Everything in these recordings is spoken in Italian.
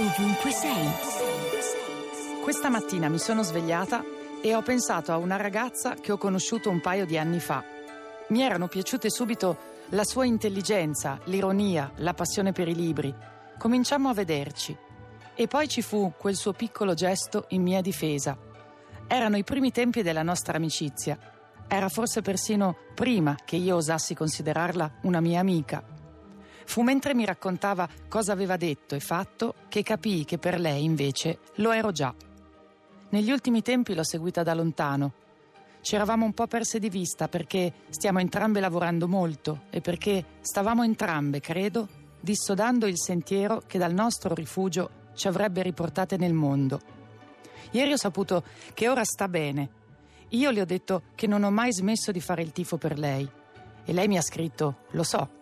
ovunque sei. Questa mattina mi sono svegliata e ho pensato a una ragazza che ho conosciuto un paio di anni fa. Mi erano piaciute subito la sua intelligenza, l'ironia, la passione per i libri. Cominciammo a vederci. E poi ci fu quel suo piccolo gesto in mia difesa. Erano i primi tempi della nostra amicizia. Era forse persino prima che io osassi considerarla una mia amica. Fu mentre mi raccontava cosa aveva detto e fatto che capii che per lei invece lo ero già. Negli ultimi tempi l'ho seguita da lontano. Ci eravamo un po' perse di vista perché stiamo entrambe lavorando molto e perché stavamo entrambe, credo, dissodando il sentiero che dal nostro rifugio ci avrebbe riportate nel mondo. Ieri ho saputo che ora sta bene. Io le ho detto che non ho mai smesso di fare il tifo per lei. E lei mi ha scritto, lo so.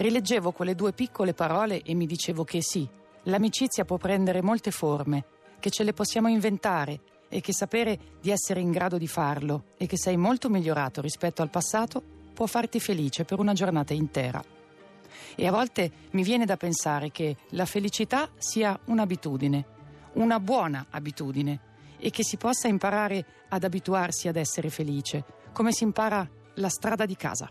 Rileggevo quelle due piccole parole e mi dicevo che sì, l'amicizia può prendere molte forme, che ce le possiamo inventare e che sapere di essere in grado di farlo e che sei molto migliorato rispetto al passato può farti felice per una giornata intera. E a volte mi viene da pensare che la felicità sia un'abitudine, una buona abitudine, e che si possa imparare ad abituarsi ad essere felice, come si impara la strada di casa.